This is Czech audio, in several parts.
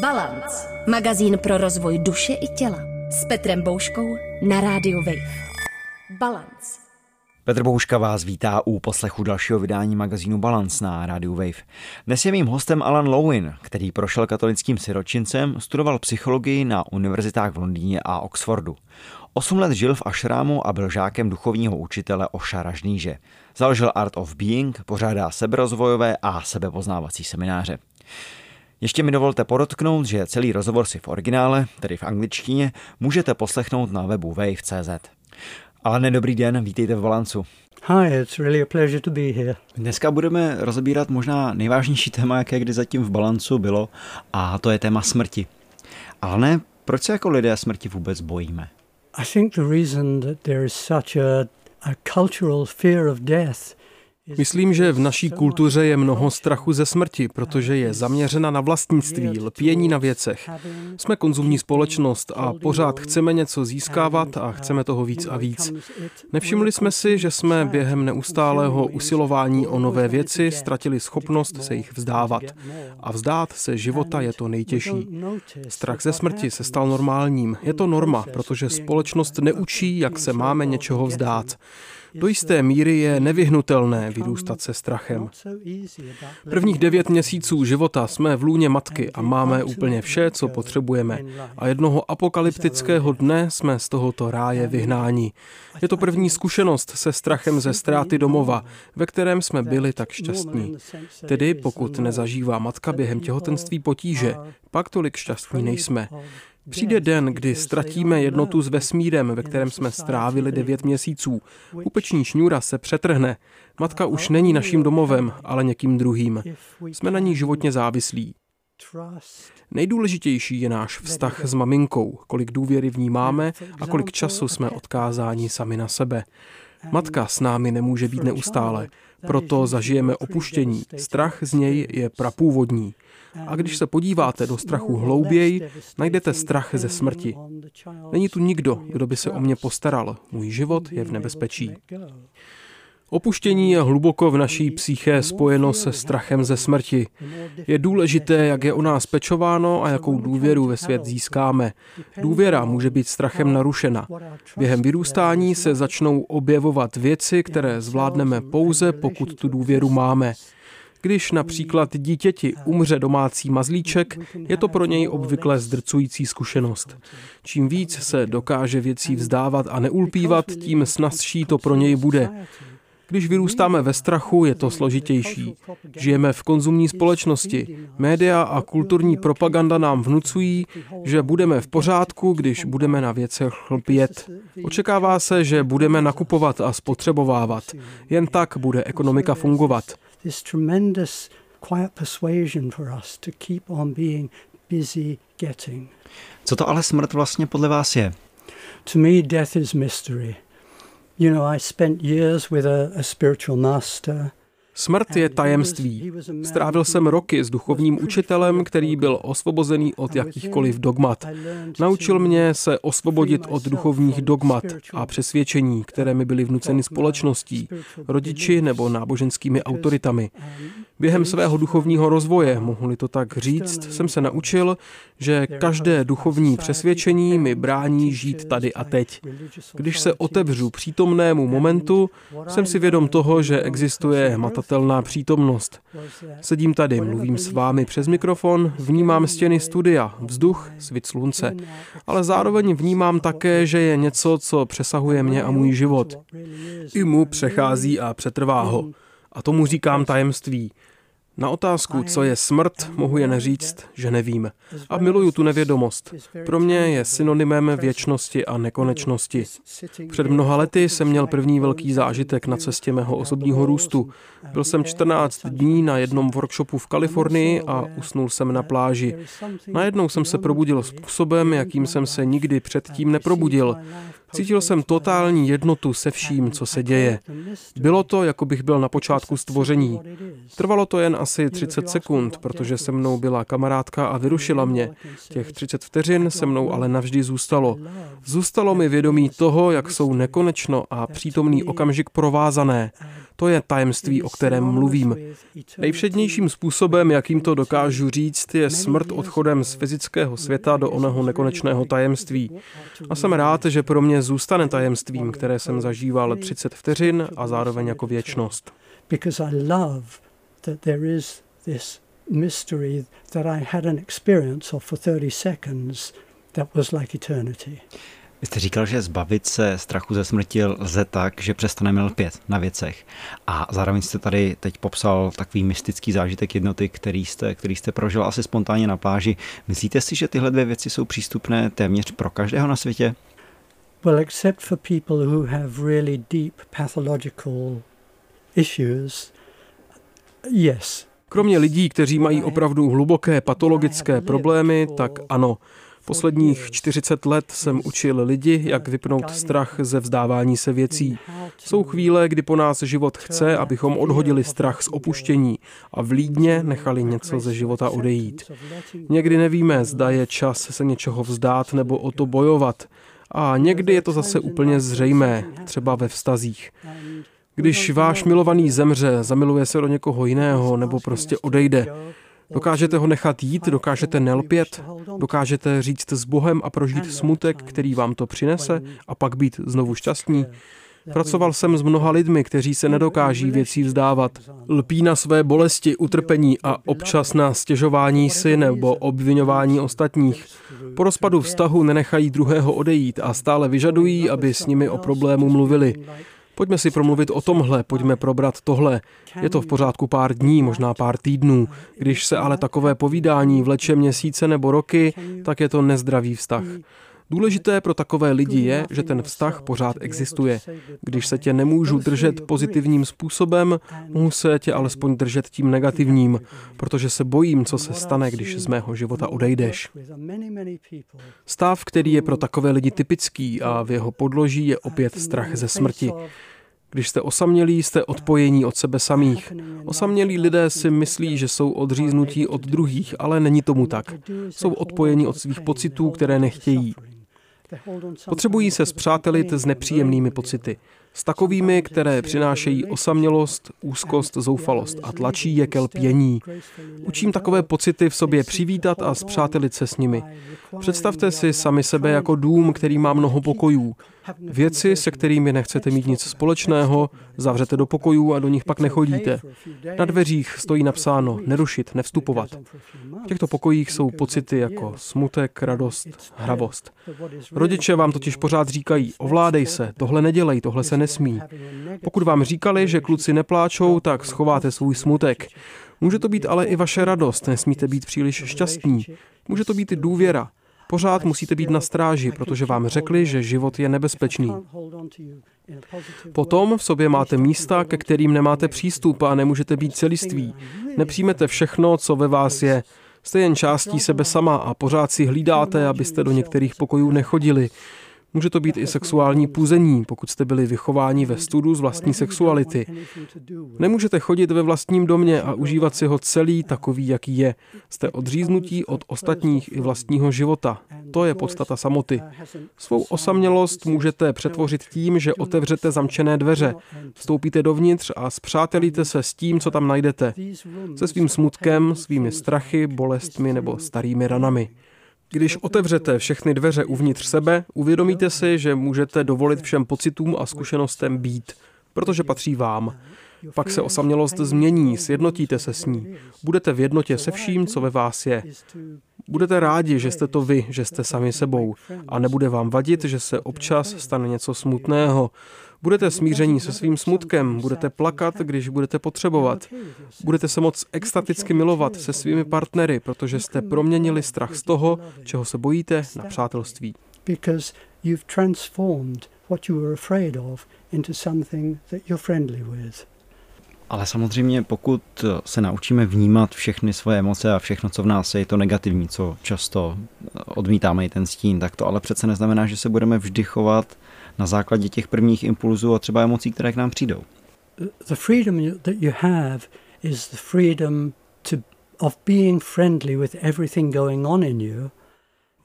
Balance. Magazín pro rozvoj duše i těla. S Petrem Bouškou na rádiu Wave. Balance. Petr Bouška vás vítá u poslechu dalšího vydání magazínu Balance na rádiu Wave. Dnes je mým hostem Alan Lowin, který prošel katolickým siročincem, studoval psychologii na univerzitách v Londýně a Oxfordu. Osm let žil v Ašrámu a byl žákem duchovního učitele Oša Ražníže. Založil Art of Being, pořádá seberozvojové a sebepoznávací semináře. Ještě mi dovolte podotknout, že celý rozhovor si v originále, tedy v angličtině, můžete poslechnout na webu wave.cz. Ale nedobrý den, vítejte v Balancu. Hi, it's really a pleasure to be here. Dneska budeme rozebírat možná nejvážnější téma, jaké kdy zatím v Balancu bylo, a to je téma smrti. Ale ne, proč se jako lidé smrti vůbec bojíme? I think the reason that there is such a, a cultural fear of death Myslím, že v naší kultuře je mnoho strachu ze smrti, protože je zaměřena na vlastnictví, lpění na věcech. Jsme konzumní společnost a pořád chceme něco získávat a chceme toho víc a víc. Nevšimli jsme si, že jsme během neustálého usilování o nové věci ztratili schopnost se jich vzdávat. A vzdát se života je to nejtěžší. Strach ze smrti se stal normálním. Je to norma, protože společnost neučí, jak se máme něčeho vzdát. Do jisté míry je nevyhnutelné vyrůstat se strachem. Prvních devět měsíců života jsme v lůně matky a máme úplně vše, co potřebujeme. A jednoho apokalyptického dne jsme z tohoto ráje vyhnáni. Je to první zkušenost se strachem ze ztráty domova, ve kterém jsme byli tak šťastní. Tedy pokud nezažívá matka během těhotenství potíže, pak tolik šťastní nejsme. Přijde den, kdy ztratíme jednotu s vesmírem, ve kterém jsme strávili devět měsíců. Pupeční šňůra se přetrhne. Matka už není naším domovem, ale někým druhým. Jsme na ní životně závislí. Nejdůležitější je náš vztah s maminkou, kolik důvěry v ní máme a kolik času jsme odkázáni sami na sebe. Matka s námi nemůže být neustále, proto zažijeme opuštění. Strach z něj je prapůvodní. A když se podíváte do strachu hlouběji, najdete strach ze smrti. Není tu nikdo, kdo by se o mě postaral. Můj život je v nebezpečí. Opuštění je hluboko v naší psyché spojeno se strachem ze smrti. Je důležité, jak je o nás pečováno a jakou důvěru ve svět získáme. Důvěra může být strachem narušena. Během vyrůstání se začnou objevovat věci, které zvládneme pouze, pokud tu důvěru máme. Když například dítěti umře domácí mazlíček, je to pro něj obvykle zdrcující zkušenost. Čím víc se dokáže věcí vzdávat a neulpívat, tím snazší to pro něj bude. Když vyrůstáme ve strachu, je to složitější. Žijeme v konzumní společnosti. Média a kulturní propaganda nám vnucují, že budeme v pořádku, když budeme na věcech chlpět. Očekává se, že budeme nakupovat a spotřebovávat. Jen tak bude ekonomika fungovat. Co to ale smrt vlastně podle vás je? To me death is mystery. You know, I spent years with a, a spiritual master. Smrt je tajemství. Strávil jsem roky s duchovním učitelem, který byl osvobozený od jakýchkoliv dogmat. Naučil mě se osvobodit od duchovních dogmat a přesvědčení, které mi byly vnuceny společností, rodiči nebo náboženskými autoritami. Během svého duchovního rozvoje, mohu-li to tak říct, jsem se naučil, že každé duchovní přesvědčení mi brání žít tady a teď. Když se otevřu přítomnému momentu, jsem si vědom toho, že existuje hmatatelná přítomnost. Sedím tady, mluvím s vámi přes mikrofon, vnímám stěny studia, vzduch, svit slunce, ale zároveň vnímám také, že je něco, co přesahuje mě a můj život. I mu přechází a přetrvá ho. A tomu říkám tajemství. Na otázku, co je smrt, mohu jen říct, že nevím. A miluju tu nevědomost. Pro mě je synonymem věčnosti a nekonečnosti. Před mnoha lety jsem měl první velký zážitek na cestě mého osobního růstu. Byl jsem 14 dní na jednom workshopu v Kalifornii a usnul jsem na pláži. Najednou jsem se probudil způsobem, jakým jsem se nikdy předtím neprobudil. Cítil jsem totální jednotu se vším, co se děje. Bylo to, jako bych byl na počátku stvoření. Trvalo to jen asi 30 sekund, protože se mnou byla kamarádka a vyrušila mě. Těch 30 vteřin se mnou ale navždy zůstalo. Zůstalo mi vědomí toho, jak jsou nekonečno a přítomný okamžik provázané. To je tajemství, o kterém mluvím. Nejvšednějším způsobem, jakým to dokážu říct, je smrt odchodem z fyzického světa do onoho nekonečného tajemství. A jsem rád, že pro mě zůstane tajemstvím, které jsem zažíval 30 vteřin a zároveň jako věčnost. mystery that I had an experience of for 30 seconds that was like eternity. Vy jste říkal, že zbavit se strachu ze smrti lze tak, že přestaneme lpět na věcech. A zároveň jste tady teď popsal takový mystický zážitek jednoty, který jste, který jste prožil asi spontánně na pláži. Myslíte si, že tyhle dvě věci jsou přístupné téměř pro každého na světě? Well, except for people who have really deep pathological issues, yes. Kromě lidí, kteří mají opravdu hluboké patologické problémy, tak ano. Posledních 40 let jsem učil lidi, jak vypnout strach ze vzdávání se věcí. Jsou chvíle, kdy po nás život chce, abychom odhodili strach z opuštění a v lídně nechali něco ze života odejít. Někdy nevíme, zda je čas se něčeho vzdát nebo o to bojovat. A někdy je to zase úplně zřejmé, třeba ve vztazích. Když váš milovaný zemře, zamiluje se do někoho jiného nebo prostě odejde, Dokážete ho nechat jít, dokážete nelpět, dokážete říct s Bohem a prožít smutek, který vám to přinese a pak být znovu šťastní. Pracoval jsem s mnoha lidmi, kteří se nedokáží věcí vzdávat. Lpí na své bolesti, utrpení a občas na stěžování si nebo obvinování ostatních. Po rozpadu vztahu nenechají druhého odejít a stále vyžadují, aby s nimi o problému mluvili. Pojďme si promluvit o tomhle, pojďme probrat tohle. Je to v pořádku pár dní, možná pár týdnů. Když se ale takové povídání vleče měsíce nebo roky, tak je to nezdravý vztah. Důležité pro takové lidi je, že ten vztah pořád existuje. Když se tě nemůžu držet pozitivním způsobem, mohu se tě alespoň držet tím negativním, protože se bojím, co se stane, když z mého života odejdeš. Stav, který je pro takové lidi typický a v jeho podloží je opět strach ze smrti. Když jste osamělí, jste odpojení od sebe samých. Osamělí lidé si myslí, že jsou odříznutí od druhých, ale není tomu tak. Jsou odpojení od svých pocitů, které nechtějí. Potřebují se zpřátelit s nepříjemnými pocity. S takovými, které přinášejí osamělost, úzkost, zoufalost a tlačí je ke lpění. Učím takové pocity v sobě přivítat a zpřátelit se s nimi. Představte si sami sebe jako dům, který má mnoho pokojů. Věci, se kterými nechcete mít nic společného, zavřete do pokojů a do nich pak nechodíte. Na dveřích stojí napsáno nerušit, nevstupovat. V těchto pokojích jsou pocity jako smutek, radost, hravost. Rodiče vám totiž pořád říkají, ovládej se, tohle nedělej, tohle se nesmí. Pokud vám říkali, že kluci nepláčou, tak schováte svůj smutek. Může to být ale i vaše radost, nesmíte být příliš šťastní. Může to být i důvěra. Pořád musíte být na stráži, protože vám řekli, že život je nebezpečný. Potom v sobě máte místa, ke kterým nemáte přístup a nemůžete být celiství. Nepřijmete všechno, co ve vás je. Jste jen částí sebe sama a pořád si hlídáte, abyste do některých pokojů nechodili. Může to být i sexuální půzení, pokud jste byli vychováni ve studu z vlastní sexuality. Nemůžete chodit ve vlastním domě a užívat si ho celý takový, jaký je. Jste odříznutí od ostatních i vlastního života. To je podstata samoty. Svou osamělost můžete přetvořit tím, že otevřete zamčené dveře, vstoupíte dovnitř a zpřátelíte se s tím, co tam najdete. Se svým smutkem, svými strachy, bolestmi nebo starými ranami. Když otevřete všechny dveře uvnitř sebe, uvědomíte si, že můžete dovolit všem pocitům a zkušenostem být, protože patří vám. Pak se osamělost změní, sjednotíte se s ní. Budete v jednotě se vším, co ve vás je. Budete rádi, že jste to vy, že jste sami sebou. A nebude vám vadit, že se občas stane něco smutného. Budete smíření se svým smutkem, budete plakat, když budete potřebovat. Budete se moc extaticky milovat se svými partnery, protože jste proměnili strach z toho, čeho se bojíte, na přátelství. Ale samozřejmě, pokud se naučíme vnímat všechny svoje emoce a všechno, co v nás je, je to negativní, co často odmítáme i ten stín, tak to ale přece neznamená, že se budeme vždy chovat na základě těch prvních impulzů a třeba emocí, které k nám přijdou. The freedom that you have is the freedom to, of being friendly with everything going on in you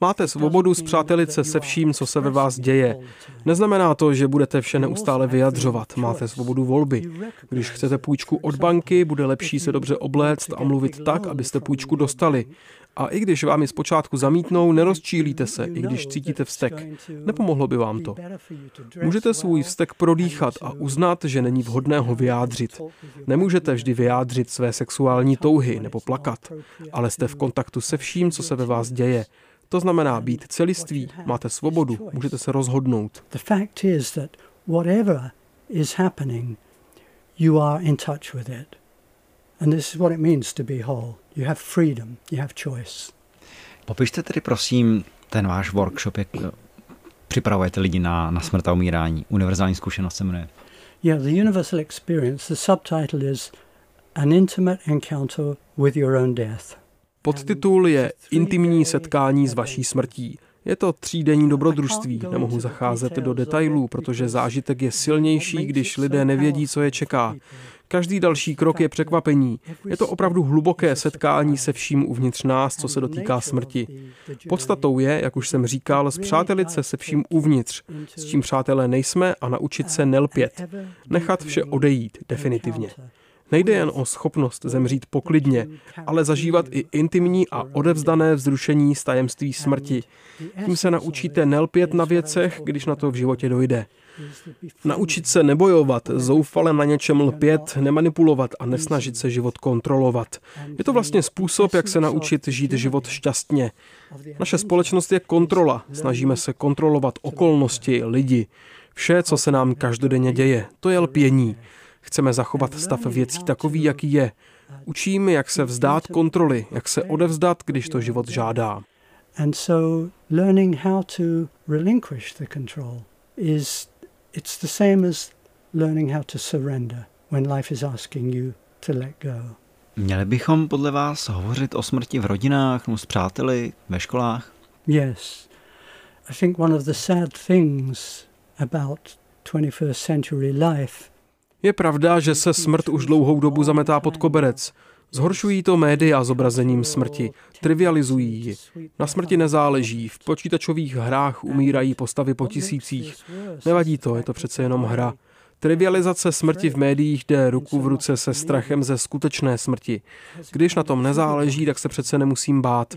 Máte svobodu zpřátelit se se vším, co se ve vás děje. Neznamená to, že budete vše neustále vyjadřovat. Máte svobodu volby. Když chcete půjčku od banky, bude lepší se dobře obléct a mluvit tak, abyste půjčku dostali. A i když vám ji zpočátku zamítnou, nerozčílíte se, i když cítíte vztek. Nepomohlo by vám to. Můžete svůj vztek prodýchat a uznat, že není vhodné ho vyjádřit. Nemůžete vždy vyjádřit své sexuální touhy nebo plakat, ale jste v kontaktu se vším, co se ve vás děje. To znamená být celiství, máte svobodu, můžete se rozhodnout. The fact is that whatever is happening, you are in touch with it. And this is what it means to be whole. You have freedom, you have choice. Popište tedy prosím ten váš workshop, jak připravujete lidi na, na smrt a umírání. Univerzální zkušenost se jmenuje. Yeah, the universal experience, the subtitle is An intimate encounter with your own death. Podtitul je Intimní setkání s vaší smrtí. Je to třídenní dobrodružství, nemohu zacházet do detailů, protože zážitek je silnější, když lidé nevědí, co je čeká. Každý další krok je překvapení. Je to opravdu hluboké setkání se vším uvnitř nás, co se dotýká smrti. Podstatou je, jak už jsem říkal, zpřátelit se se vším uvnitř, s čím přátelé nejsme a naučit se nelpět. Nechat vše odejít definitivně. Nejde jen o schopnost zemřít poklidně, ale zažívat i intimní a odevzdané vzrušení z tajemství smrti. Tím se naučíte nelpět na věcech, když na to v životě dojde. Naučit se nebojovat, zoufale na něčem lpět, nemanipulovat a nesnažit se život kontrolovat. Je to vlastně způsob, jak se naučit žít život šťastně. Naše společnost je kontrola. Snažíme se kontrolovat okolnosti, lidi. Vše, co se nám každodenně děje, to je lpění. Chceme zachovat stav věcí takový, jaký je. Učíme, jak se vzdát kontroly, jak se odevzdat, když to život žádá. And so learning how to relinquish the control is it's the same as learning how to surrender when life is asking you to let go. Měli bychom podle vás hovořit o smrti v rodinách, no s přáteli, ve školách? Yes. I think one of the sad things about 21st century life je pravda, že se smrt už dlouhou dobu zametá pod koberec. Zhoršují to média zobrazením smrti, trivializují ji. Na smrti nezáleží, v počítačových hrách umírají postavy po tisících. Nevadí to, je to přece jenom hra. Trivializace smrti v médiích jde ruku v ruce se strachem ze skutečné smrti. Když na tom nezáleží, tak se přece nemusím bát.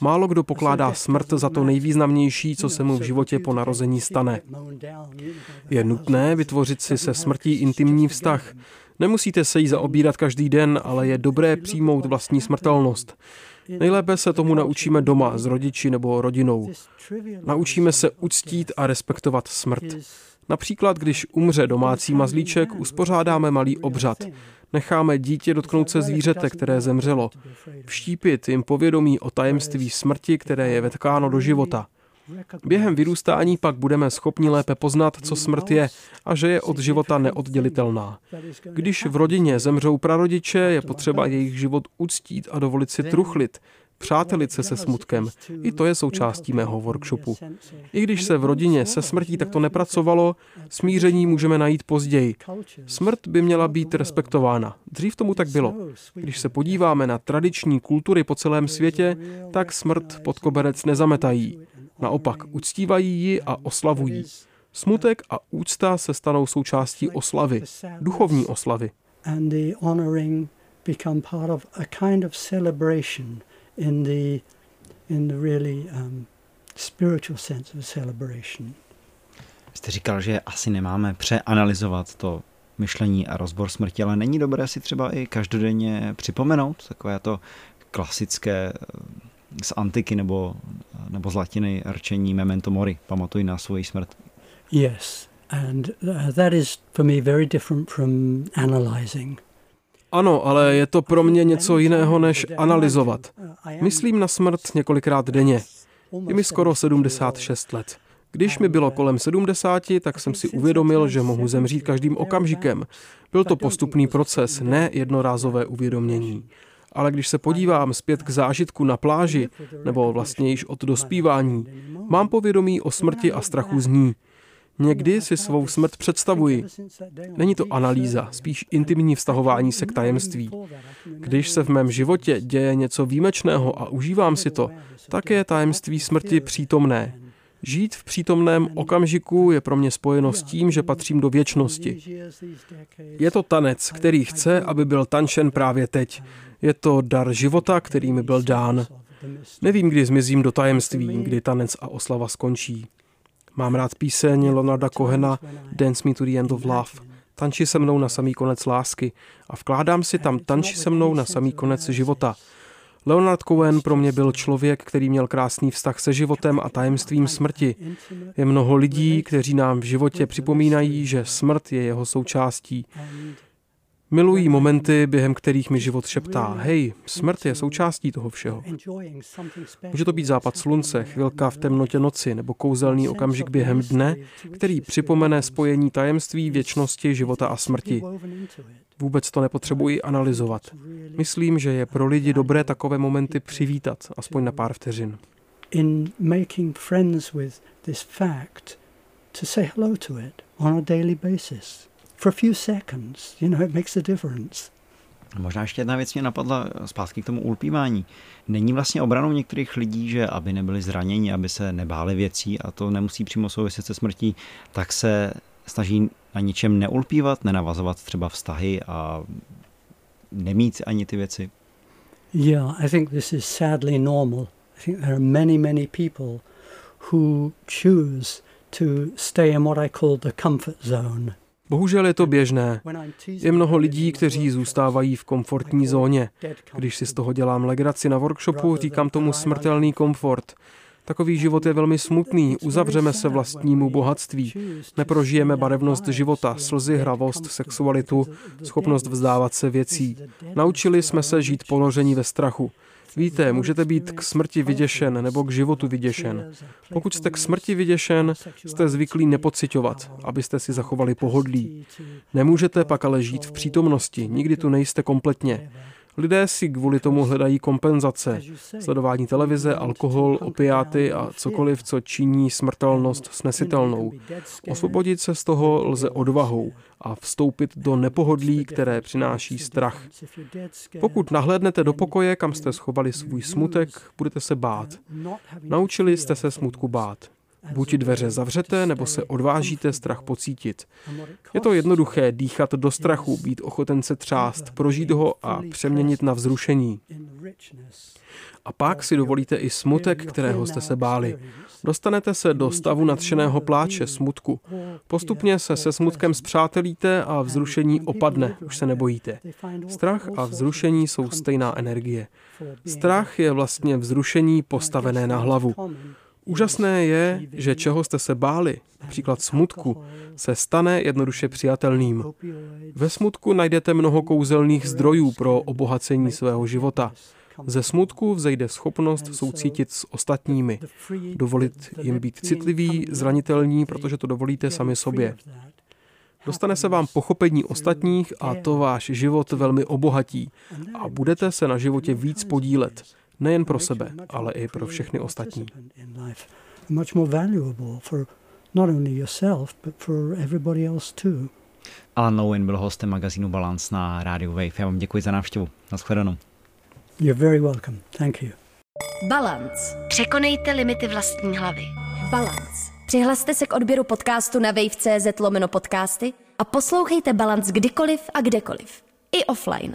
Málo kdo pokládá smrt za to nejvýznamnější, co se mu v životě po narození stane. Je nutné vytvořit si se smrtí intimní vztah. Nemusíte se jí zaobírat každý den, ale je dobré přijmout vlastní smrtelnost. Nejlépe se tomu naučíme doma s rodiči nebo rodinou. Naučíme se uctít a respektovat smrt. Například, když umře domácí mazlíček, uspořádáme malý obřad. Necháme dítě dotknout se zvířete, které zemřelo. Vštípit jim povědomí o tajemství smrti, které je vetkáno do života. Během vyrůstání pak budeme schopni lépe poznat, co smrt je a že je od života neoddělitelná. Když v rodině zemřou prarodiče, je potřeba jejich život uctít a dovolit si truchlit, přátelit se se smutkem. I to je součástí mého workshopu. I když se v rodině se smrtí takto nepracovalo, smíření můžeme najít později. Smrt by měla být respektována. Dřív tomu tak bylo. Když se podíváme na tradiční kultury po celém světě, tak smrt pod koberec nezametají. Naopak uctívají ji a oslavují. Smutek a úcta se stanou součástí oslavy, duchovní oslavy. And the honoring become part of a kind of celebration in the in the really um, spiritual sense of celebration. Jste říkal, že asi nemáme přeanalyzovat to myšlení a rozbor smrti, ale není dobré si třeba i každodenně připomenout takové to klasické z antiky nebo, nebo z latiny rčení memento mori, pamatuj na svoji smrt. Yes, and uh, that is for me very different from analyzing. Ano, ale je to pro mě něco jiného než analyzovat. Myslím na smrt několikrát denně. Je mi skoro 76 let. Když mi bylo kolem 70, tak jsem si uvědomil, že mohu zemřít každým okamžikem. Byl to postupný proces, ne jednorázové uvědomění ale když se podívám zpět k zážitku na pláži, nebo vlastně již od dospívání, mám povědomí o smrti a strachu z ní. Někdy si svou smrt představuji. Není to analýza, spíš intimní vztahování se k tajemství. Když se v mém životě děje něco výjimečného a užívám si to, tak je tajemství smrti přítomné. Žít v přítomném okamžiku je pro mě spojeno s tím, že patřím do věčnosti. Je to tanec, který chce, aby byl tančen právě teď. Je to dar života, který mi byl dán. Nevím, kdy zmizím do tajemství, kdy tanec a oslava skončí. Mám rád píseň Leonarda Kohena Dance Me to the End of Love. Tanči se mnou na samý konec lásky a vkládám si tam tanči se mnou na samý konec života. Leonard Cohen pro mě byl člověk, který měl krásný vztah se životem a tajemstvím smrti. Je mnoho lidí, kteří nám v životě připomínají, že smrt je jeho součástí. Milují momenty, během kterých mi život šeptá, hej, smrt je součástí toho všeho. Může to být západ slunce, chvilka v temnotě noci nebo kouzelný okamžik během dne, který připomene spojení tajemství věčnosti, života a smrti. Vůbec to nepotřebuji analyzovat. Myslím, že je pro lidi dobré takové momenty přivítat, aspoň na pár vteřin. For a few seconds, you know, it makes a difference. Možná ještě jedna věc mě napadla zpátky k tomu ulpívání. Není vlastně obranou některých lidí, že aby nebyli zraněni, aby se nebáli věcí a to nemusí přímo souviset se smrtí, tak se snaží na ničem neulpívat, nenavazovat třeba vztahy a nemít ani ty věci? Yeah, I think this is sadly normal. I think there are many, many people who choose to stay in what I call the comfort zone. Bohužel je to běžné. Je mnoho lidí, kteří zůstávají v komfortní zóně. Když si z toho dělám legraci na workshopu, říkám tomu smrtelný komfort. Takový život je velmi smutný, uzavřeme se vlastnímu bohatství, neprožijeme barevnost života, slzy, hravost, sexualitu, schopnost vzdávat se věcí. Naučili jsme se žít ponoření ve strachu. Víte, můžete být k smrti vyděšen nebo k životu vyděšen. Pokud jste k smrti vyděšen, jste zvyklí nepocitovat, abyste si zachovali pohodlí. Nemůžete pak ale žít v přítomnosti, nikdy tu nejste kompletně. Lidé si kvůli tomu hledají kompenzace. Sledování televize, alkohol, opiáty a cokoliv, co činí smrtelnost snesitelnou. Osvobodit se z toho lze odvahou a vstoupit do nepohodlí, které přináší strach. Pokud nahlédnete do pokoje, kam jste schovali svůj smutek, budete se bát. Naučili jste se smutku bát. Buď dveře zavřete, nebo se odvážíte strach pocítit. Je to jednoduché dýchat do strachu, být ochoten se třást, prožít ho a přeměnit na vzrušení. A pak si dovolíte i smutek, kterého jste se báli. Dostanete se do stavu nadšeného pláče, smutku. Postupně se se smutkem zpřátelíte a vzrušení opadne, už se nebojíte. Strach a vzrušení jsou stejná energie. Strach je vlastně vzrušení postavené na hlavu. Úžasné je, že čeho jste se báli, například smutku, se stane jednoduše přijatelným. Ve smutku najdete mnoho kouzelných zdrojů pro obohacení svého života. Ze smutku vzejde schopnost soucítit s ostatními, dovolit jim být citliví, zranitelní, protože to dovolíte sami sobě. Dostane se vám pochopení ostatních a to váš život velmi obohatí a budete se na životě víc podílet. Nejen pro sebe, ale i pro všechny ostatní. Alan Lowen byl hostem magazínu Balance na Radio Wave. Já vám děkuji za návštěvu. Naschledanou. You're very welcome. Thank you. Balance. Překonejte limity vlastní hlavy. Balance. Přihlaste se k odběru podcastu na wave.cz lomeno podcasty a poslouchejte Balance kdykoliv a kdekoliv. I offline.